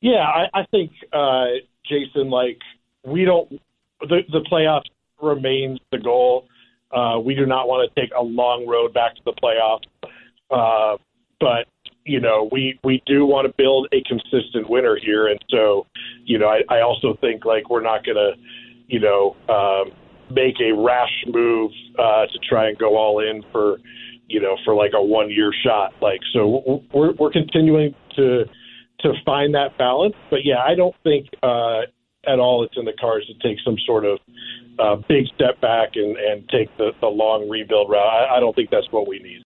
Yeah, I, I think uh, Jason, like we don't the the playoffs remains the goal. Uh, we do not want to take a long road back to the playoffs, uh, but you know we we do want to build a consistent winner here, and so you know I, I also think like we're not going to you know um, make a rash move uh, to try and go all in for you know for like a one year shot. Like so we're we're continuing to to find that balance, but yeah, I don't think uh, at all it's in the cards to take some sort of uh, big step back and, and take the, the long rebuild route. I, I don't think that's what we need.